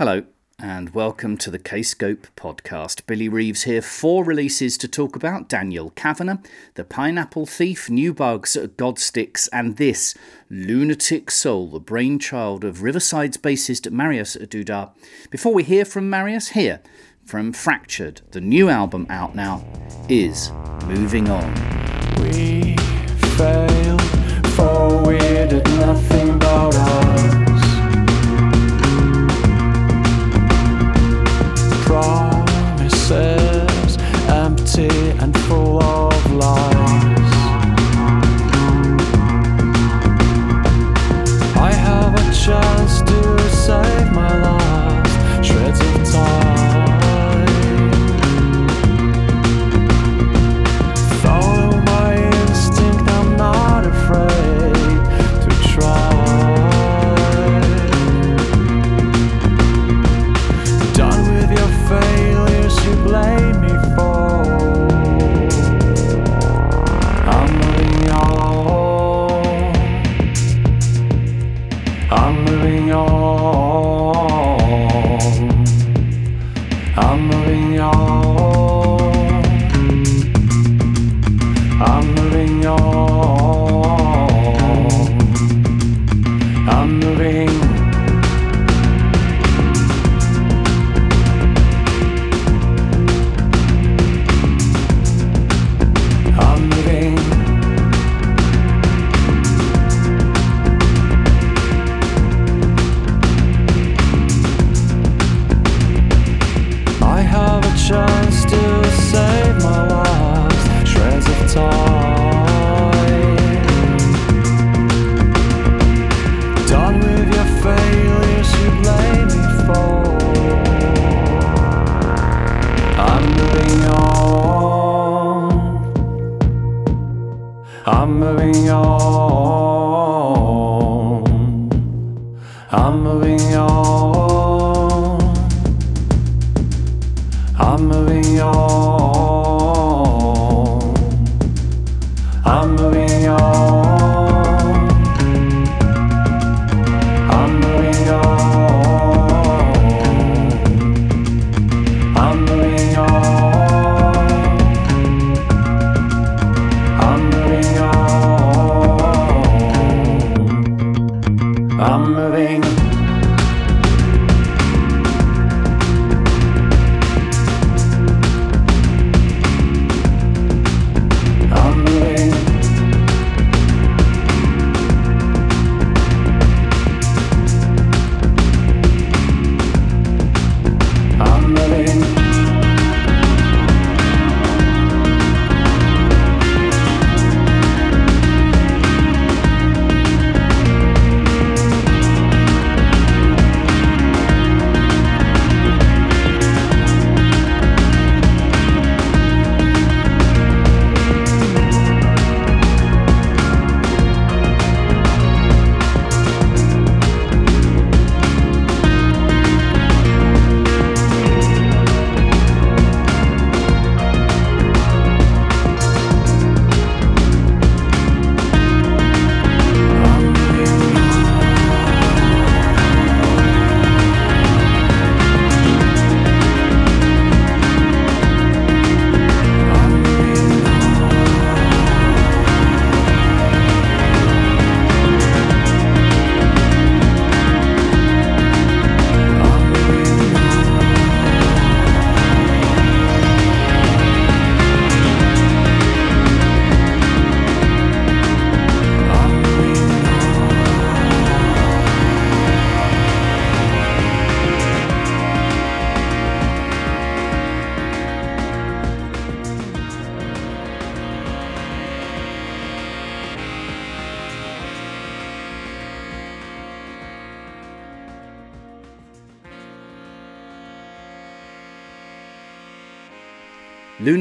Hello, and welcome to the Kscope podcast. Billy Reeves here. Four releases to talk about Daniel Cavanagh, The Pineapple Thief, New Bugs, Godsticks, and this Lunatic Soul, the brainchild of Riverside's bassist Mariusz Duda. Before we hear from Mariusz, here from Fractured, the new album out now, is Moving On. We failed, for we did nothing but us. Empty and full of lies.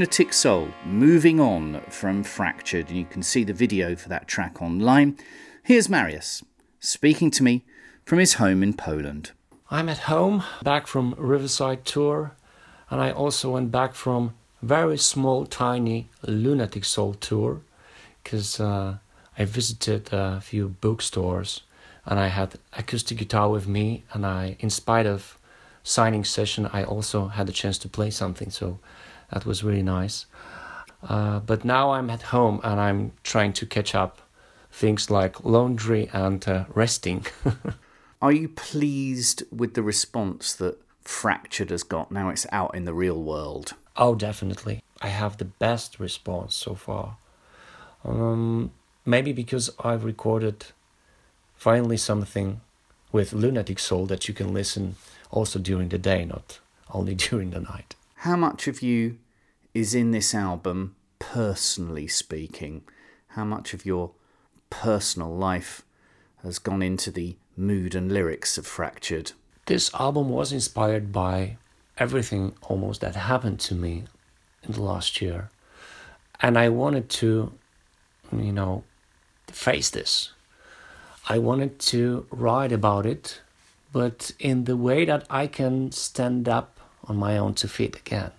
Lunatic Soul, moving on from Fractured, and you can see the video for that track online. Here's Mariusz speaking to me from his home in Poland. I'm at home, back from Riverside tour, and I also went back from very small, tiny Lunatic Soul tour, because uh, I visited a few bookstores, and I had acoustic guitar with me, and I, in spite of signing session, I also had the chance to play something. So that was really nice. Uh, but now I'm at home and I'm trying to catch up things like laundry and uh, resting. Are you pleased with the response that Fractured has got now it's out in the real world? Oh, definitely. I have the best response so far. Um, maybe because I've recorded finally something with Lunatic Soul that you can listen also during the day, not only during the night. How much of you is in this album, personally speaking? How much of your personal life has gone into the mood and lyrics of Fractured? This album was inspired by everything almost that happened to me in the last year. And I wanted to, you know, face this. I wanted to write about it, but in the way that I can stand up on my own to fit again.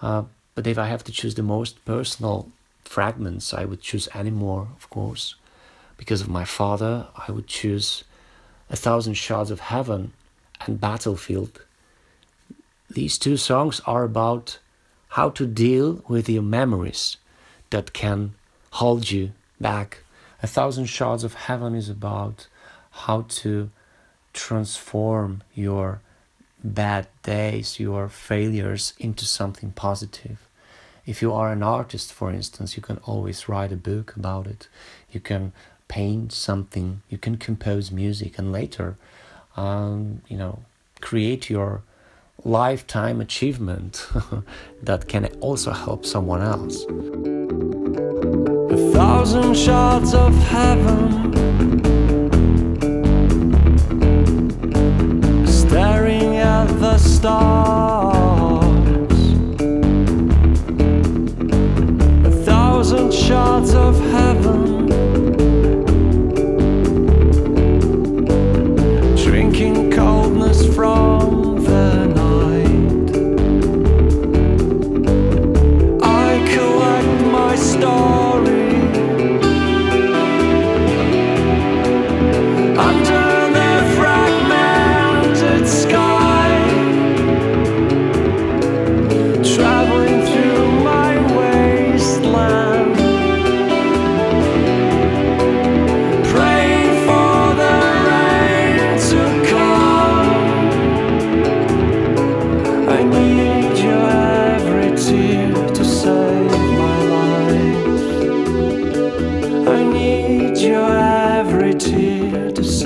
Uh, but if I have to choose the most personal fragments, I would choose Anymore, of course. Because of my father, I would choose A Thousand Shards of Heaven and Battlefield. These two songs are about how to deal with your memories that can hold you back. A Thousand Shards of Heaven is about how to transform your bad days, your failures into something positive. If you are an artist, for instance, you can always write a book about it. You can paint something, you can compose music, and later, um, you know, create your lifetime achievement that can also help someone else. A thousand shards of heaven the stars. A thousand shards of heaven.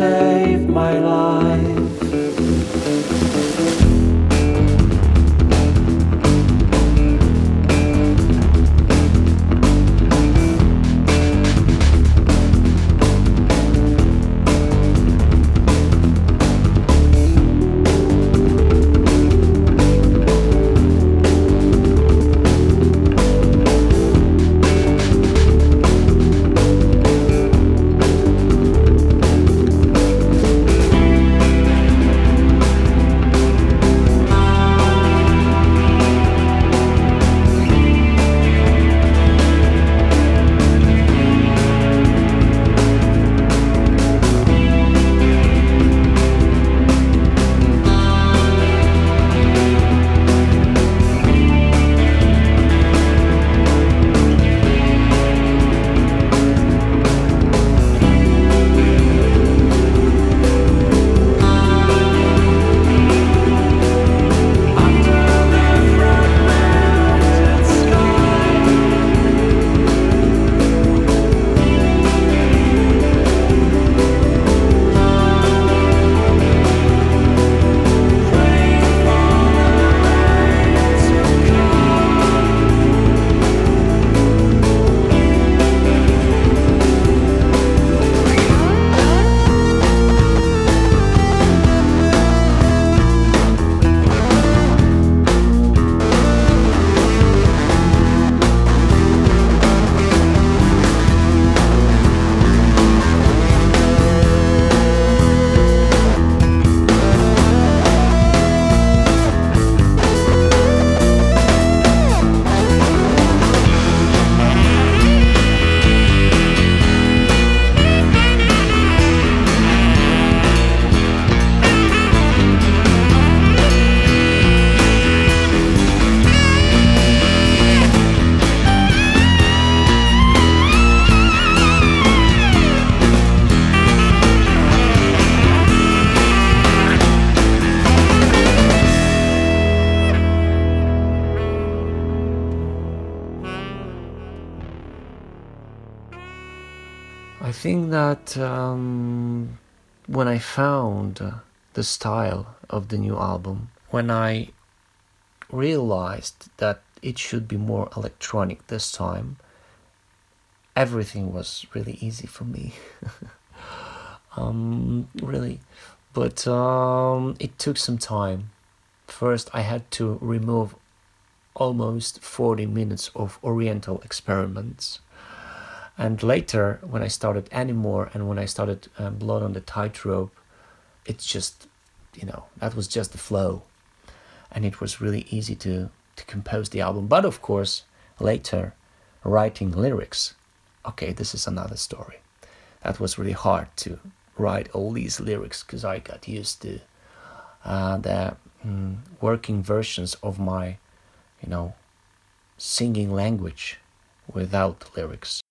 save my life. Um, when I found uh, the style of the new album, when I realized that it should be more electronic this time, everything was really easy for me. um, really, but um, it took some time. First, I had to remove almost 40 minutes of Oriental experiments. And later, when I started Anymore and when I started um, Blood on the Tightrope, it's just, you know, that was just the flow. And it was really easy to, to compose the album. But of course, later, writing lyrics, okay, this is another story. That was really hard to write all these lyrics because I got used to uh, the mm, working versions of my, you know, singing language without lyrics.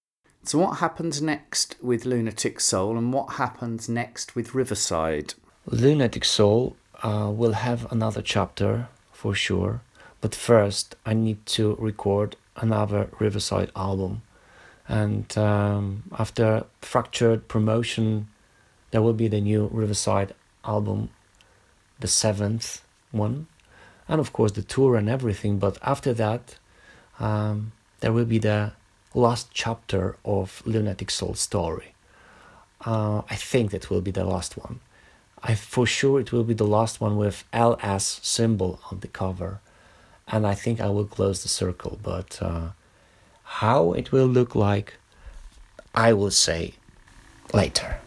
So, what happens next with Lunatic Soul and what happens next with Riverside? Lunatic Soul uh, will have another chapter for sure, but first I need to record another Riverside album. And um, after Fractured Promotion, there will be the new Riverside album, the seventh one, and of course the tour and everything. But after that, um, there will be the last chapter of Lunatic Soul story. Uh, I think that will be the last one. I for sure it will be the last one with LS symbol on the cover, and I think I will close the circle. But uh, how it will look like, I will say later.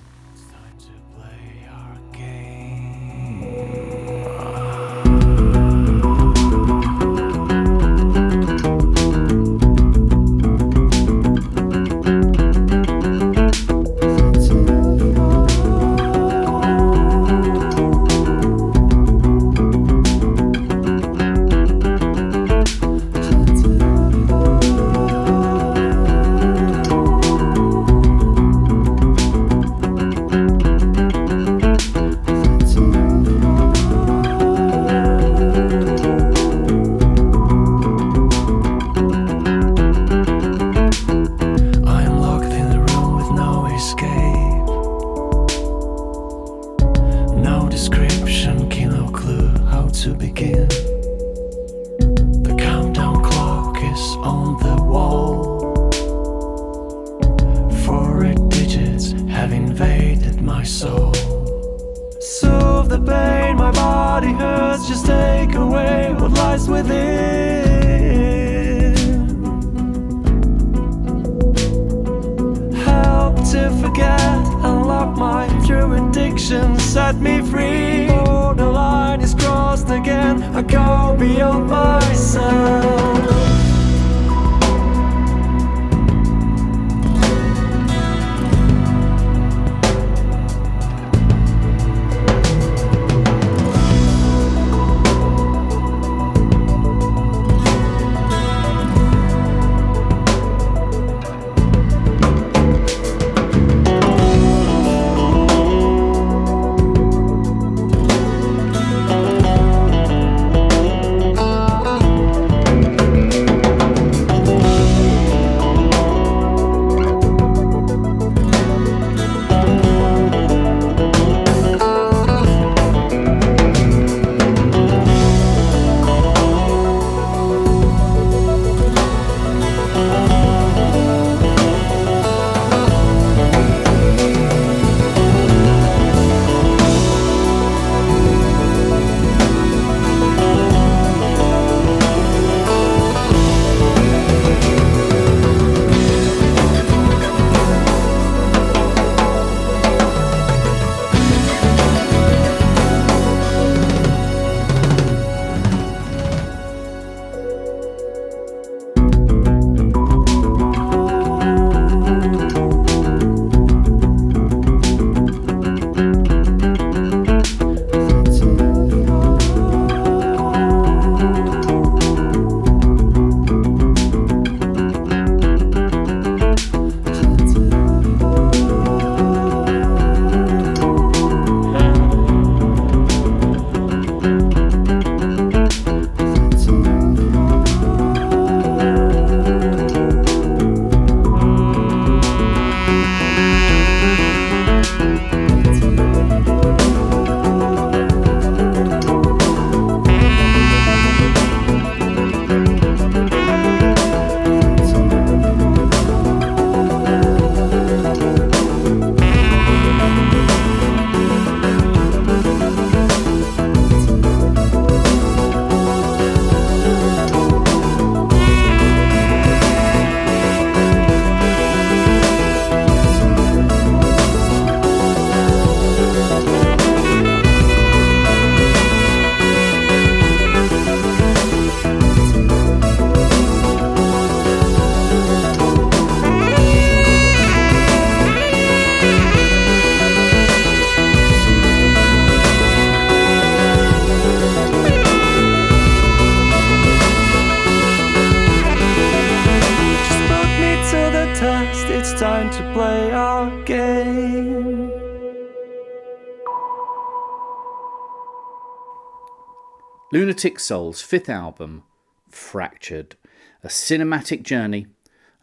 Lunatic Soul's fifth album, Fractured, a cinematic journey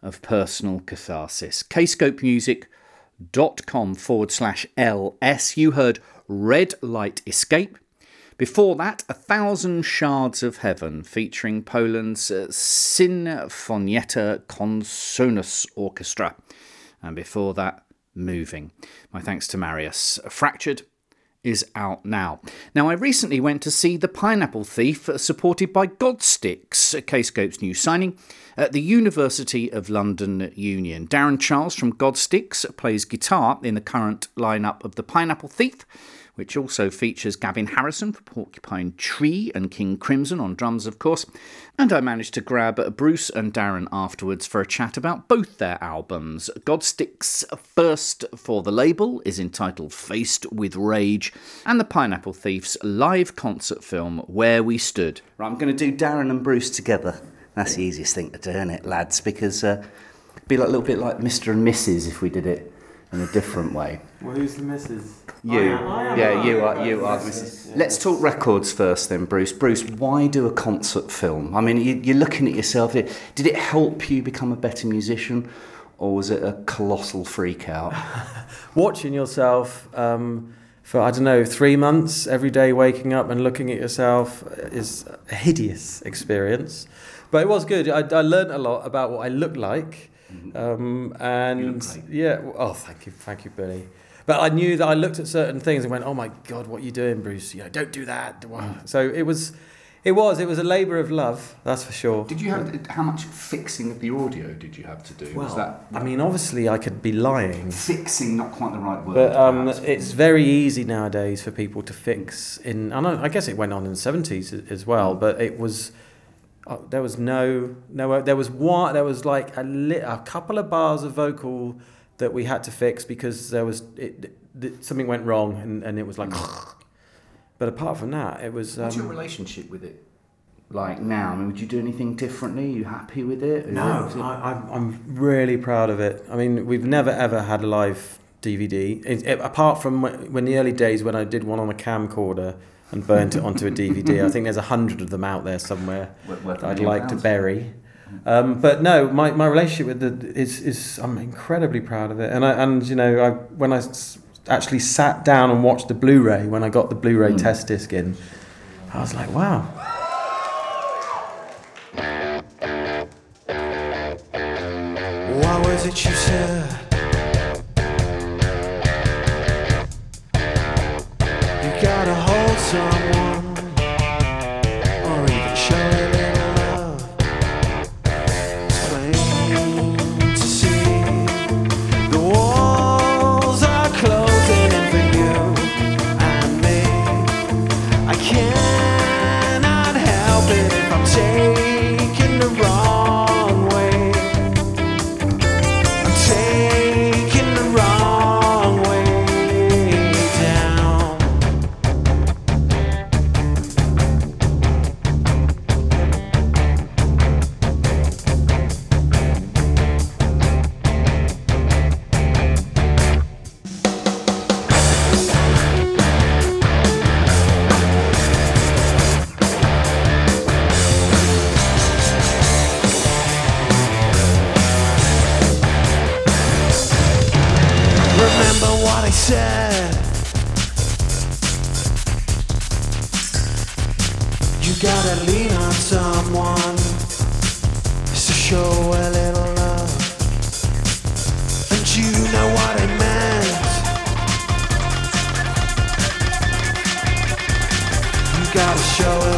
of personal catharsis. Kscopemusic.com forward slash LS. You heard Red Light Escape. Before that, A Thousand Shards of Heaven, featuring Poland's uh, Sinfonietta Consonus Orchestra. And before that, Moving. My thanks to Mariusz. Fractured is out now. Now, I recently went to see The Pineapple Thief, uh, supported by Godsticks, Kscope's new signing, at the University of London Union. Darran Charles from Godsticks plays guitar in the current lineup of The Pineapple Thief which also features Gavin Harrison for Porcupine Tree and King Crimson on drums, of course. And I managed to grab Bruce and Darran afterwards for a chat about both their albums. Godsticks' first for the label is entitled Faced with Rage, and The Pineapple Thief's live concert film Where We Stood. Right, I'm going to do Darran and Bruce together. That's the easiest thing to do, isn't it, lads? Because uh, it'd be like, a little bit like Mr. and Mrs. if we did it in a different way. Well, who's the missus? You, yeah, you are, you are. Mrs. Let's talk records first, then, Bruce. Bruce, why do a concert film? I mean, you, you're looking at yourself. Did it help you become a better musician, or was it a colossal freak out? Watching yourself um, for I don't know three months every day, waking up and looking at yourself is a hideous experience. But it was good. I, I learned a lot about what I look like. Um, and yeah, oh, thank you, thank you, Billy. But I knew that I looked at certain things and went, "Oh my God, what are you doing, Bruce? You know, don't do that." So it was, it was, it was a labour of love, that's for sure. Did you have how much fixing of the audio did you have to do? Well, was that I mean, obviously, I could be lying, fixing? Not quite the right word. but um, it's very easy nowadays for people to fix. In I know, I guess it went on in the seventies as well, but it was. Uh, there was no, no. There was one. There was like a li- a couple of bars of vocal that we had to fix because there was it, th- something went wrong and, and it was like. But apart from that, it was. What's your Um, relationship with it like now? I mean, would you do anything differently? Are you happy with it? Or no, it- I, I'm, I'm really proud of it. I mean, we've never ever had a live DVD it, it- apart from when, when the early days when I did one on a camcorder and burnt it onto a DVD. I think there's a hundred of them out there somewhere. Worth- worth that I'd like to bury. Um, but no, my, my relationship with the is is is I'm incredibly proud of it, and I and you know I when I s- actually sat down and watched the Blu-ray when I got the Blu-ray Mm. test disc in, I was like, wow. What was it you said? Show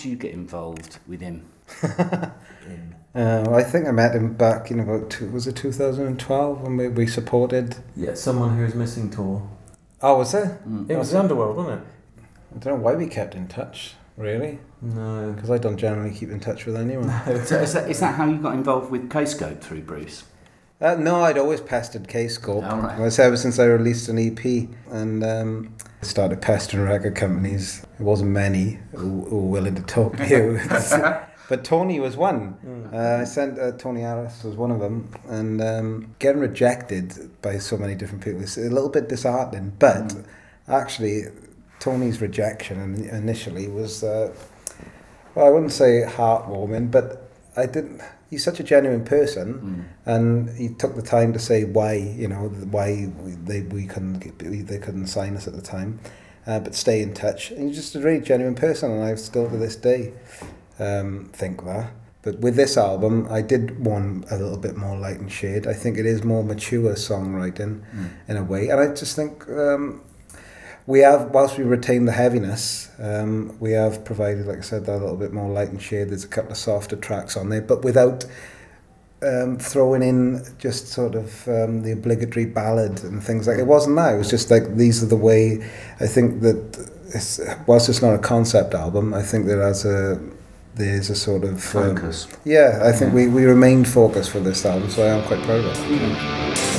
did you get involved with him? Uh, I think I met him back in about two, was it 2012 when we, we supported. Yeah, someone who is missing tour. Oh, was it? It was the Underworld, wasn't it? I don't know why we kept in touch, really, No. because I don't generally keep in touch with anyone. So is that, is that how you got involved with Kscope through Bruce? Uh, no, I'd always pestered Kscope. All right. It was ever since I released an EP and um, started pestering record companies. It wasn't many who, who were willing to talk to you. but Tony was one. Uh, I sent uh, Tony Harris was one of them, and um, getting rejected by so many different people is a little bit disheartening. But actually, Tony's rejection initially was, uh, well, I wouldn't say heartwarming, but I didn't. He's such a genuine person, and he took the time to say why, you know, why they we couldn't they couldn't sign us at the time, uh, but stay in touch. And he's just a really genuine person, and I still to this day um, think that. But with this album, I did want a little bit more light and shade. I think it is more mature songwriting in a way, and I just think um, we have, whilst we retain the heaviness, um, we have provided, like I said, that a little bit more light and shade. There's a couple of softer tracks on there, but without um, throwing in just sort of um, the obligatory ballad and things like it wasn't that. It was just like these are the way. I think that it's, whilst it's not a concept album, I think that as a there's a sort of um, Focus. yeah, I think we, we remained focused for this album, so I am quite proud of it. Tell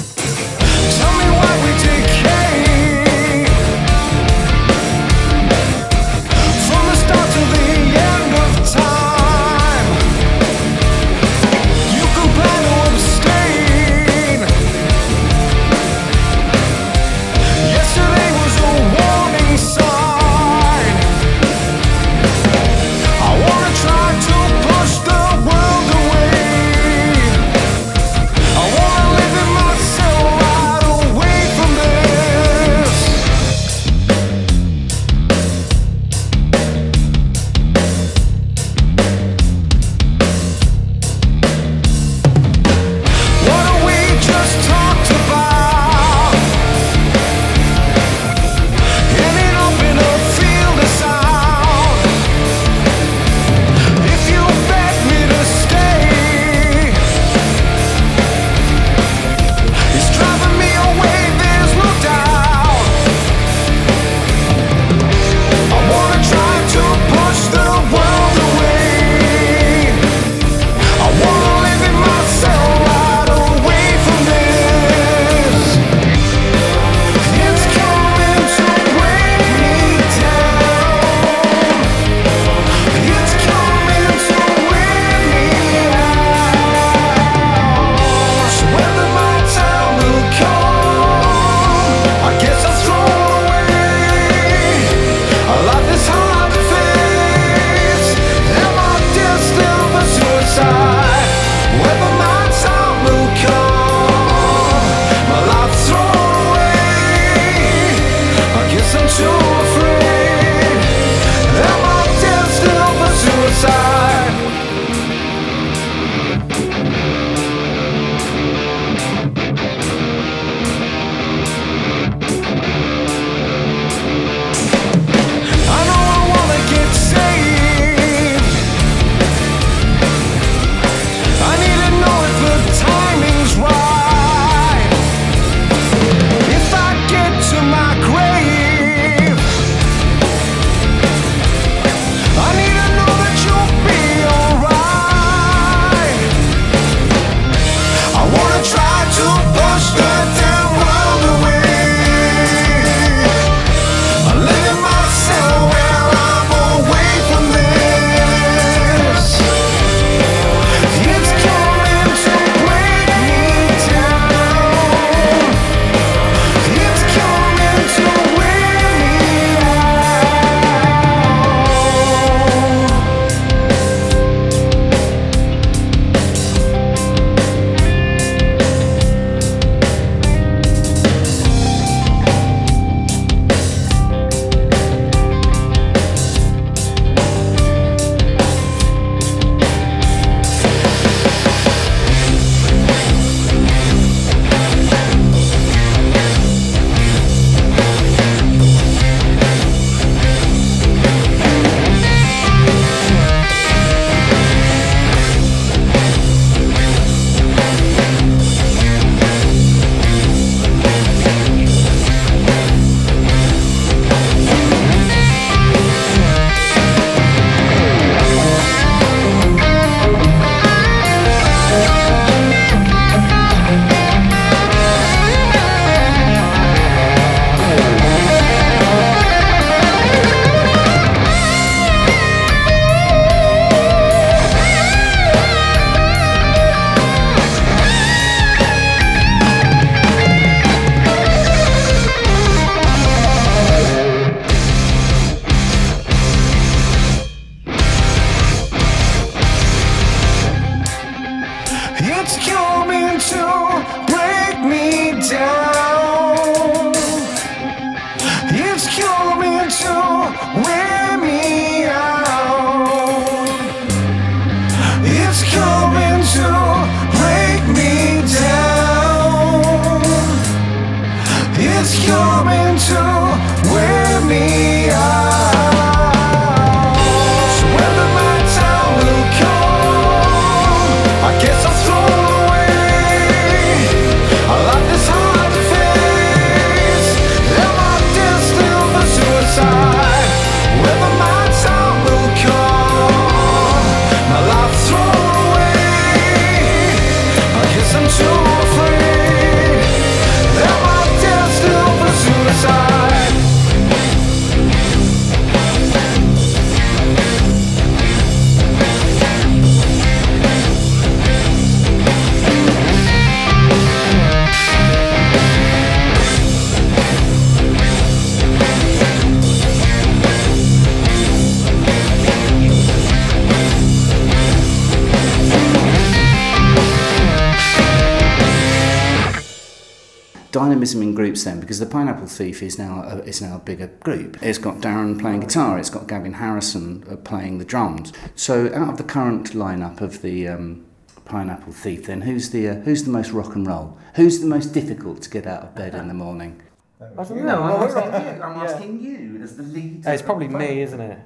dynamism in groups then? Because the Pineapple Thief is now a, is now a bigger group. It's got Darran playing guitar. It's got Gavin Harrison uh, playing the drums. So out of the current lineup of the um, Pineapple Thief, then who's the uh, who's the most rock and roll? Who's the most difficult to get out of bed in the morning? I don't know. I'm I'm asking you. I'm Yeah. asking you as the lead. Hey, it's probably me, isn't it?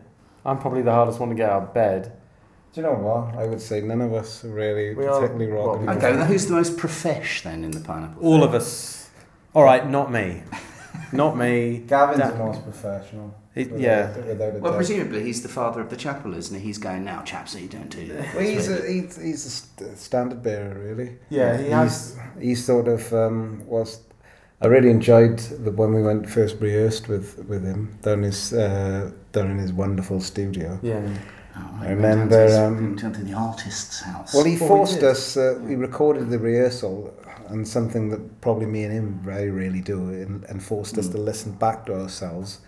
I'm probably the hardest one to get out of bed. Do you know what? I would say none of us are really We are- particularly rock well, Okay, roll. who's the most profesh then in the Pineapple? All Thief? of us. All right, not me. Not me. Gavin's Da- the most professional. He- without- yeah. Without a Well, doubt. presumably he's the father of the chapel, isn't he? He's going now, chaps. So you don't do that. Well, he's a, he's, he's a st- standard bearer, really. Yeah, he has. He's, he sort of um, was. I really enjoyed the when we went first rehearsed with with him down his uh, down in his wonderful studio. Yeah. Oh, I remember, um, down to the artist's house. Well, he Well, we forced did. us. Uh, we recorded the rehearsal, and something that probably me and him very rarely do, and, and forced us Mm. to listen back to ourselves,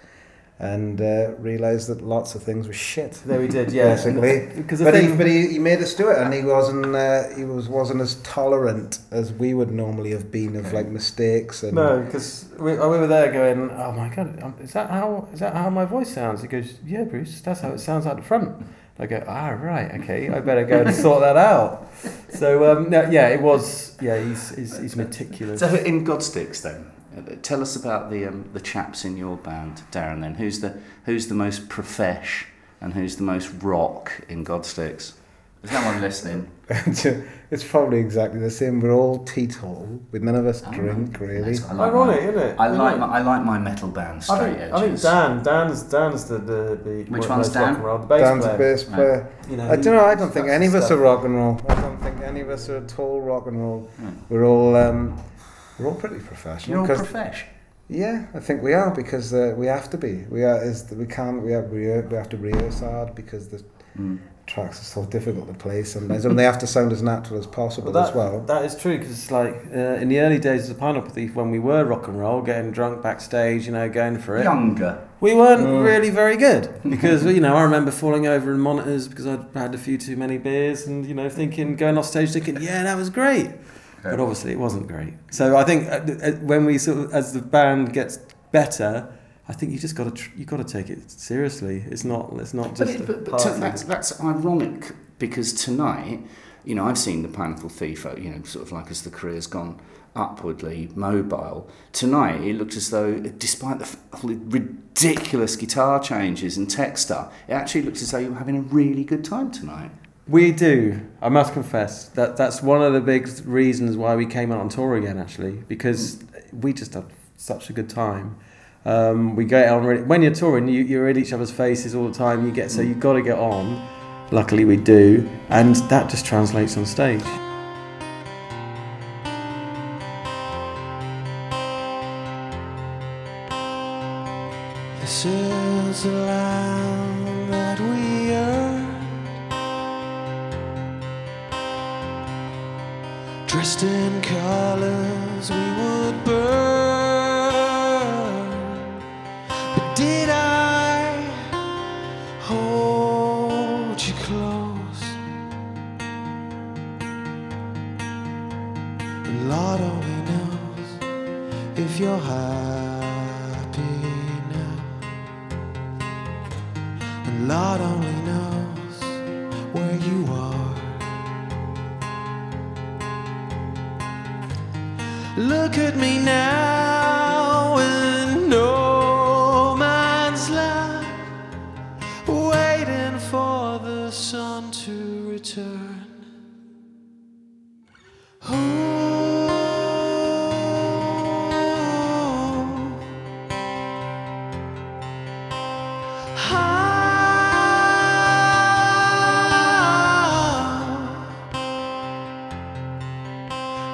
and uh, realise that lots of things were shit. There we did, yeah. Basically. Because But, he, but he, he made us do it, and he wasn't uh, he was wasn't as tolerant as we would normally have been of like mistakes and no, because we, we were there going, oh my god, um, is that how is that how my voice sounds? He goes, yeah, Bruce, that's how it sounds out the front. I go, ah, right, okay, I better go and sort that out. So um, no, yeah, it was, yeah, he's he's, he's meticulous. So in Godsticks, then, uh, tell us about the um, the chaps in your band, Darran. Then, who's the who's the most profesh and who's the most rock in Godsticks? There's no one listening. it's probably exactly the same. We're all teetotal, but none of us Oh, drink really. Nice. I like Ironic, my, isn't it? I like my, I like my metal band I straight think, I think. Dan, Dan's, Dan's the, the, the Which most one's rock Dan? and roll, the bass Dan's a player. bass Right. player. You know, I don't know. I don't think any of us are rock and roll. I don't think any of us are at all rock and roll. Hmm. We're all um, we're all pretty professional. You're all 'cause- profesh. yeah, I think we are because uh, we have to be. We are is we can't we have we, we have to rehearse hard because the Mm. Tracks are so difficult to play sometimes, and they have to sound as natural as possible Well, that, as well. That is true because, it's like, uh, in the early days of the Pineapple Thief, when we were rock and roll, getting drunk backstage, you know, going for it, Younger. we weren't Mm. really very good because, you know, I remember falling over in monitors because I'd had a few too many beers and, you know, thinking, going off stage thinking, yeah, that was great. But obviously it wasn't great. So I think uh, uh, when we sort of, as the band gets better, I think you just got to tr- you got to take it seriously. It's not it's not But, just it, a but, but to- that's, that's ironic because tonight, you know, I've seen the Pineapple Thief, uh, you know, sort of like as the career's gone upwardly mobile. Tonight, it looked as though, despite the ridiculous guitar changes and tech stuff, it actually looks as though you were having a really good time tonight. We do. I must confess that that's one of the big reasons why we came out on tour again. Actually, because we just had such a good time. Um, we get on really, when you're touring. You, you're in each other's faces all the time. You get so you've got to get on. Luckily, we do, and that just translates on stage.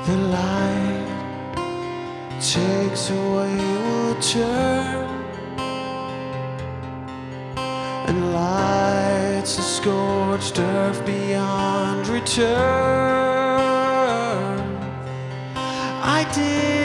The light takes away turn and lights a scorched earth beyond return. I didn't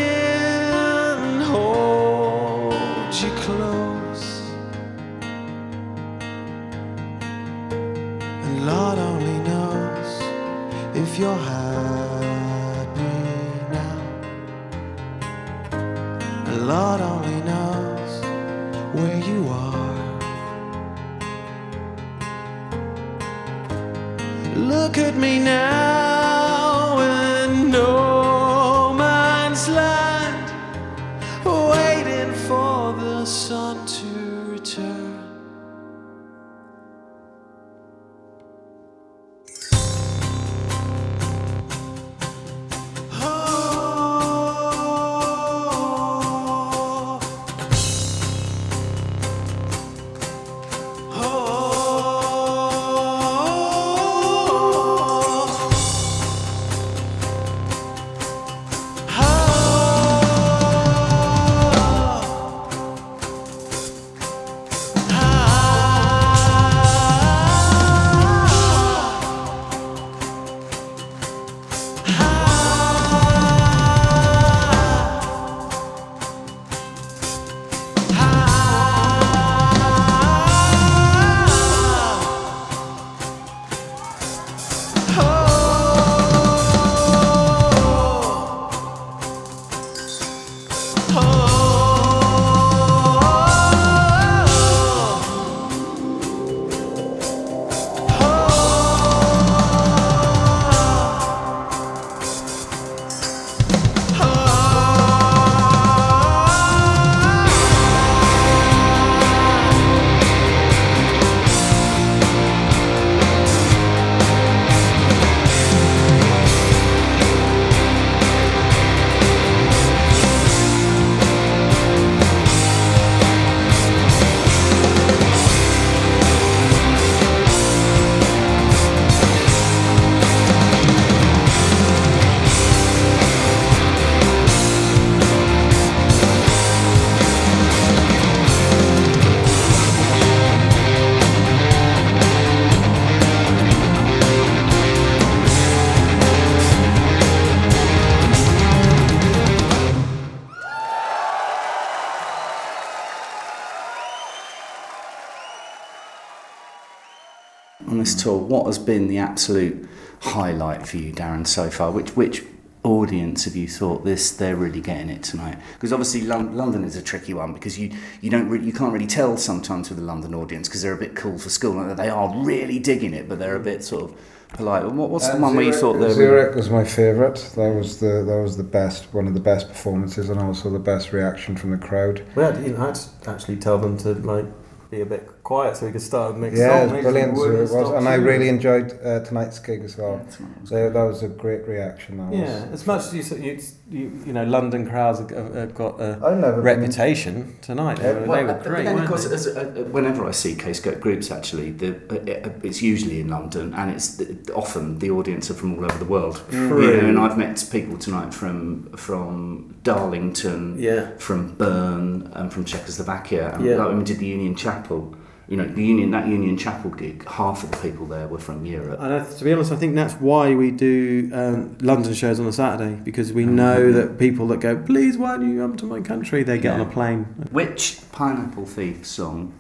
what has been the absolute highlight for you, Darran, so far? Which which audience have you thought this they're really getting it tonight? Because obviously Lon- London is a tricky one because you you don't really, you can't really tell sometimes with the London audience because they're a bit cool for school and they are really digging it, but they're a bit sort of polite. What, what's the Uh, one where you thought they were Zurich was my favourite. That was the that was the best, one of the best performances, and also the best reaction from the crowd. We had, you I had to actually tell them to like be a bit quiet so we could start a mix. Yeah, song. it was brilliant. They wouldn't was, stop and I really enjoyed uh, tonight's gig as well. Yeah, was So that was a great reaction. That was. Yeah, as much as you, said- you, you, you know, London crowds have, have- have got a I've never been- reputation tonight. They were, Well, they were great. then, of course, as, uh, uh, whenever I see Kscope groups, actually, the, uh, uh, it's usually in London, and it's often the audience are from all over the world. True. You know, and I've met people tonight from from Darlington, Yeah. from Bern, and from Czechoslovakia. And Yeah. like when we did the Union Chapel, you know, the Union that Union Chapel gig, half of the people there were from Europe. And I, to be honest, I think that's why we do um, London shows on a Saturday because we know that people that go, please, why don't you come to my country? They get on a plane. Which Pineapple Thief song,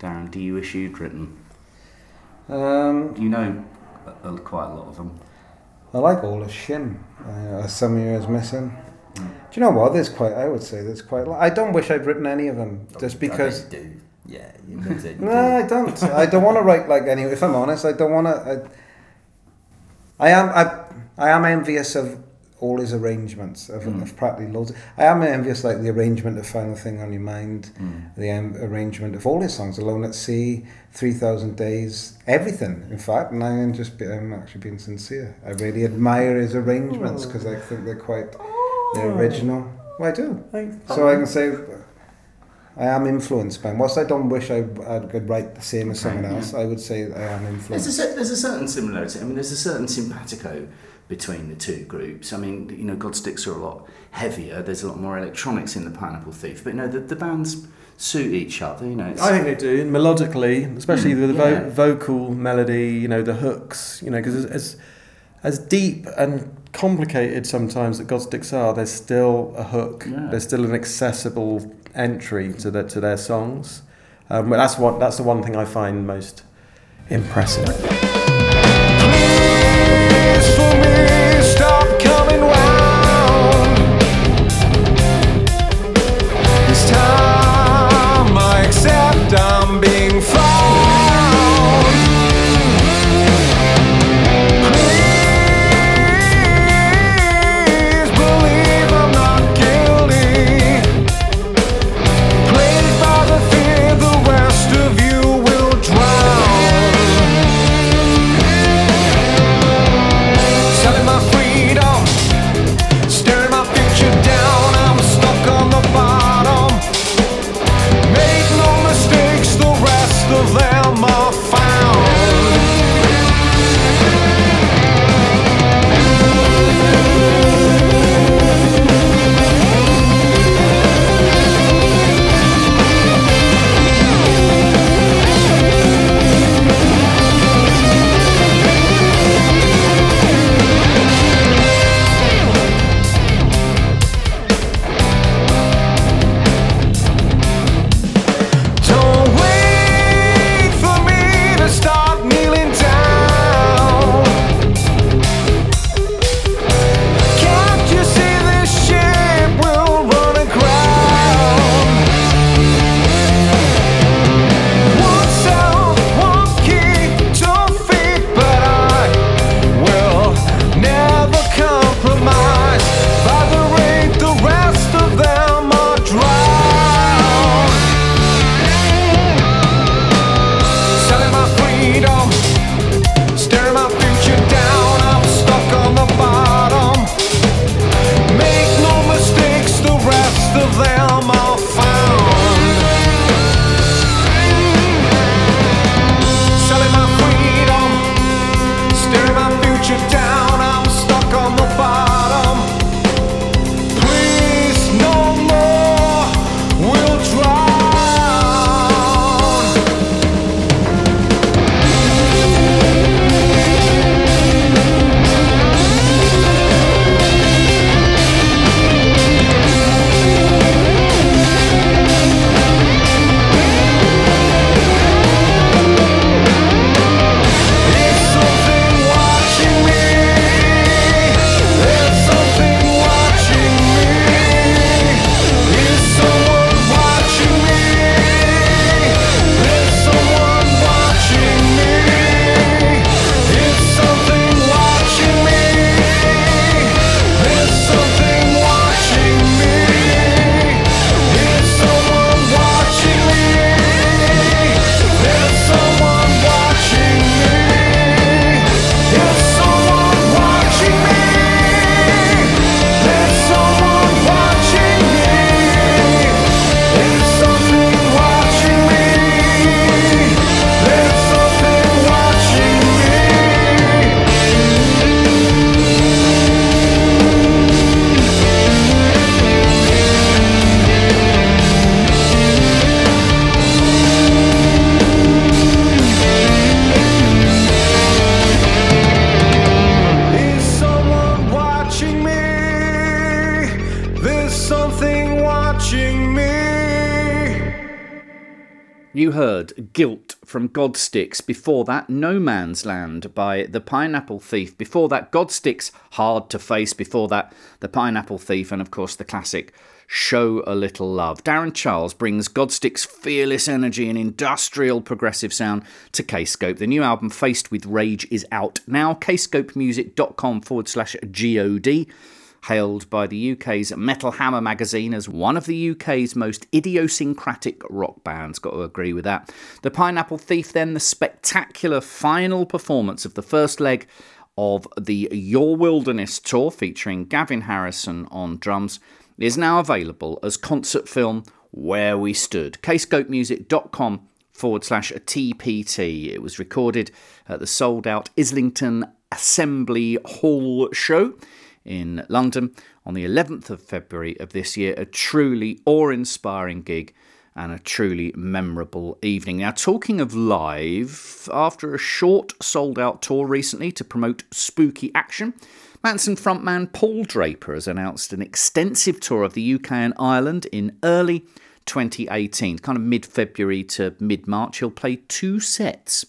Darran, do you wish you'd written? Um, You know uh, quite a lot of them. I like all of Shim. Uh, some years missing. Do you know what? There's quite. I would say there's quite. a lot. I don't wish I'd written any of them, just because. do. Yeah, you. No, I don't. I don't want to write like any. If I'm honest, I don't want to. I, I am. I, I am envious of all his arrangements of, Mm. of practically loads. I am envious like the arrangement of Final Thing on Your Mind, Mm. the um, arrangement of all his songs, Alone at Sea, Three Thousand Days, everything. In fact, and I'm just. I'm actually being sincere. I really admire his arrangements because I think they're quite. They're original. Well, I do. So I can say I am influenced by him. Whilst I don't wish I, I could write the same as someone Okay, else, I would say I am There's a, influenced. there's a certain similarity. I mean, there's a certain simpatico between the two groups. I mean, you know, Godsticks are a lot heavier. There's a lot more electronics in the Pineapple Thief, but you know, the, the bands suit each other. You know, I think they do, and melodically, especially Mm, with the vo- yeah. vocal melody, you know, the hooks, you know, because as, as deep and complicated sometimes that Godsticks are, there's still a hook. Yeah. There's still an accessible entry to the, to their songs. Um, but that's what that's the one thing I find most impressive. From Godsticks. Before that, No Man's Land by The Pineapple Thief. Before that, Godsticks Hard to Face. Before that, The Pineapple Thief. And of course, the classic Show a Little Love. Darran Charles brings Godsticks' fearless energy and industrial progressive sound to Kscope. The new album, Faced with Rage, is out now. kscopemusic.com forward slash GOD hailed by the UK's Metal Hammer magazine as one of the UK's most idiosyncratic rock bands. Got to agree with that. The Pineapple Thief, then, the spectacular final performance of the first leg of the Your Wilderness tour featuring Gavin Harrison on drums, is now available as concert film Where We Stood. kscopemusic.com forward slash TPT. It was recorded at the sold out Islington Assembly Hall show in London on the 11th of February of this year. A truly awe inspiring gig and a truly memorable evening. Now, talking of live, after a short sold out tour recently to promote spooky action, Mansun frontman Paul Draper has announced an extensive tour of the UK and Ireland in early 2018, kind of mid February to mid March. He'll play two sets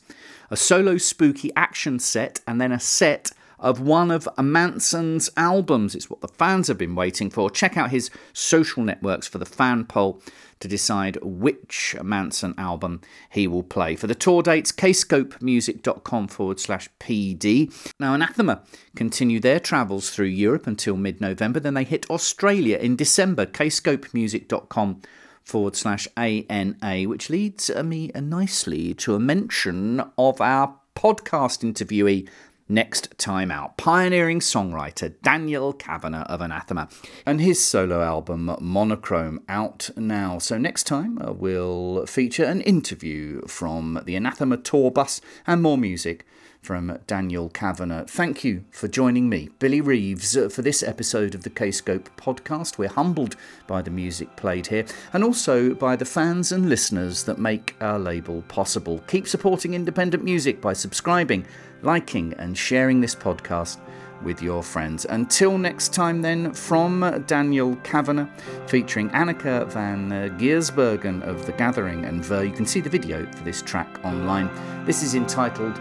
a solo spooky action set and then a set of one of Mansun's albums. It's what the fans have been waiting for. Check out his social networks for the fan poll to decide which Manson album he will play. For the tour dates, kscopemusic.com forward slash PD. Now, Anathema continue their travels through Europe until mid November. Then they hit Australia in December. kscopemusic.com forward slash ANA, which leads uh, me uh, nicely to a mention of our podcast interviewee next time out. Pioneering songwriter Daniel Cavanagh of Anathema and his solo album Monochrome out now. So next time uh, we'll feature an interview from the Anathema tour bus and more music from Daniel Cavanagh. Thank you for joining me, Billy Reeves, uh, for this episode of the Kscope podcast. We're humbled by the music played here and also by the fans and listeners that make our label possible. Keep supporting independent music by subscribing, liking, and sharing this podcast with your friends. Until next time, then, from Daniel Cavanagh, featuring Anneke van Giersbergen of The Gathering and Vuur. You can see the video for this track online. This is entitled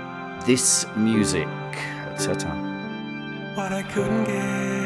This Music. Ta-ta. What I couldn't give.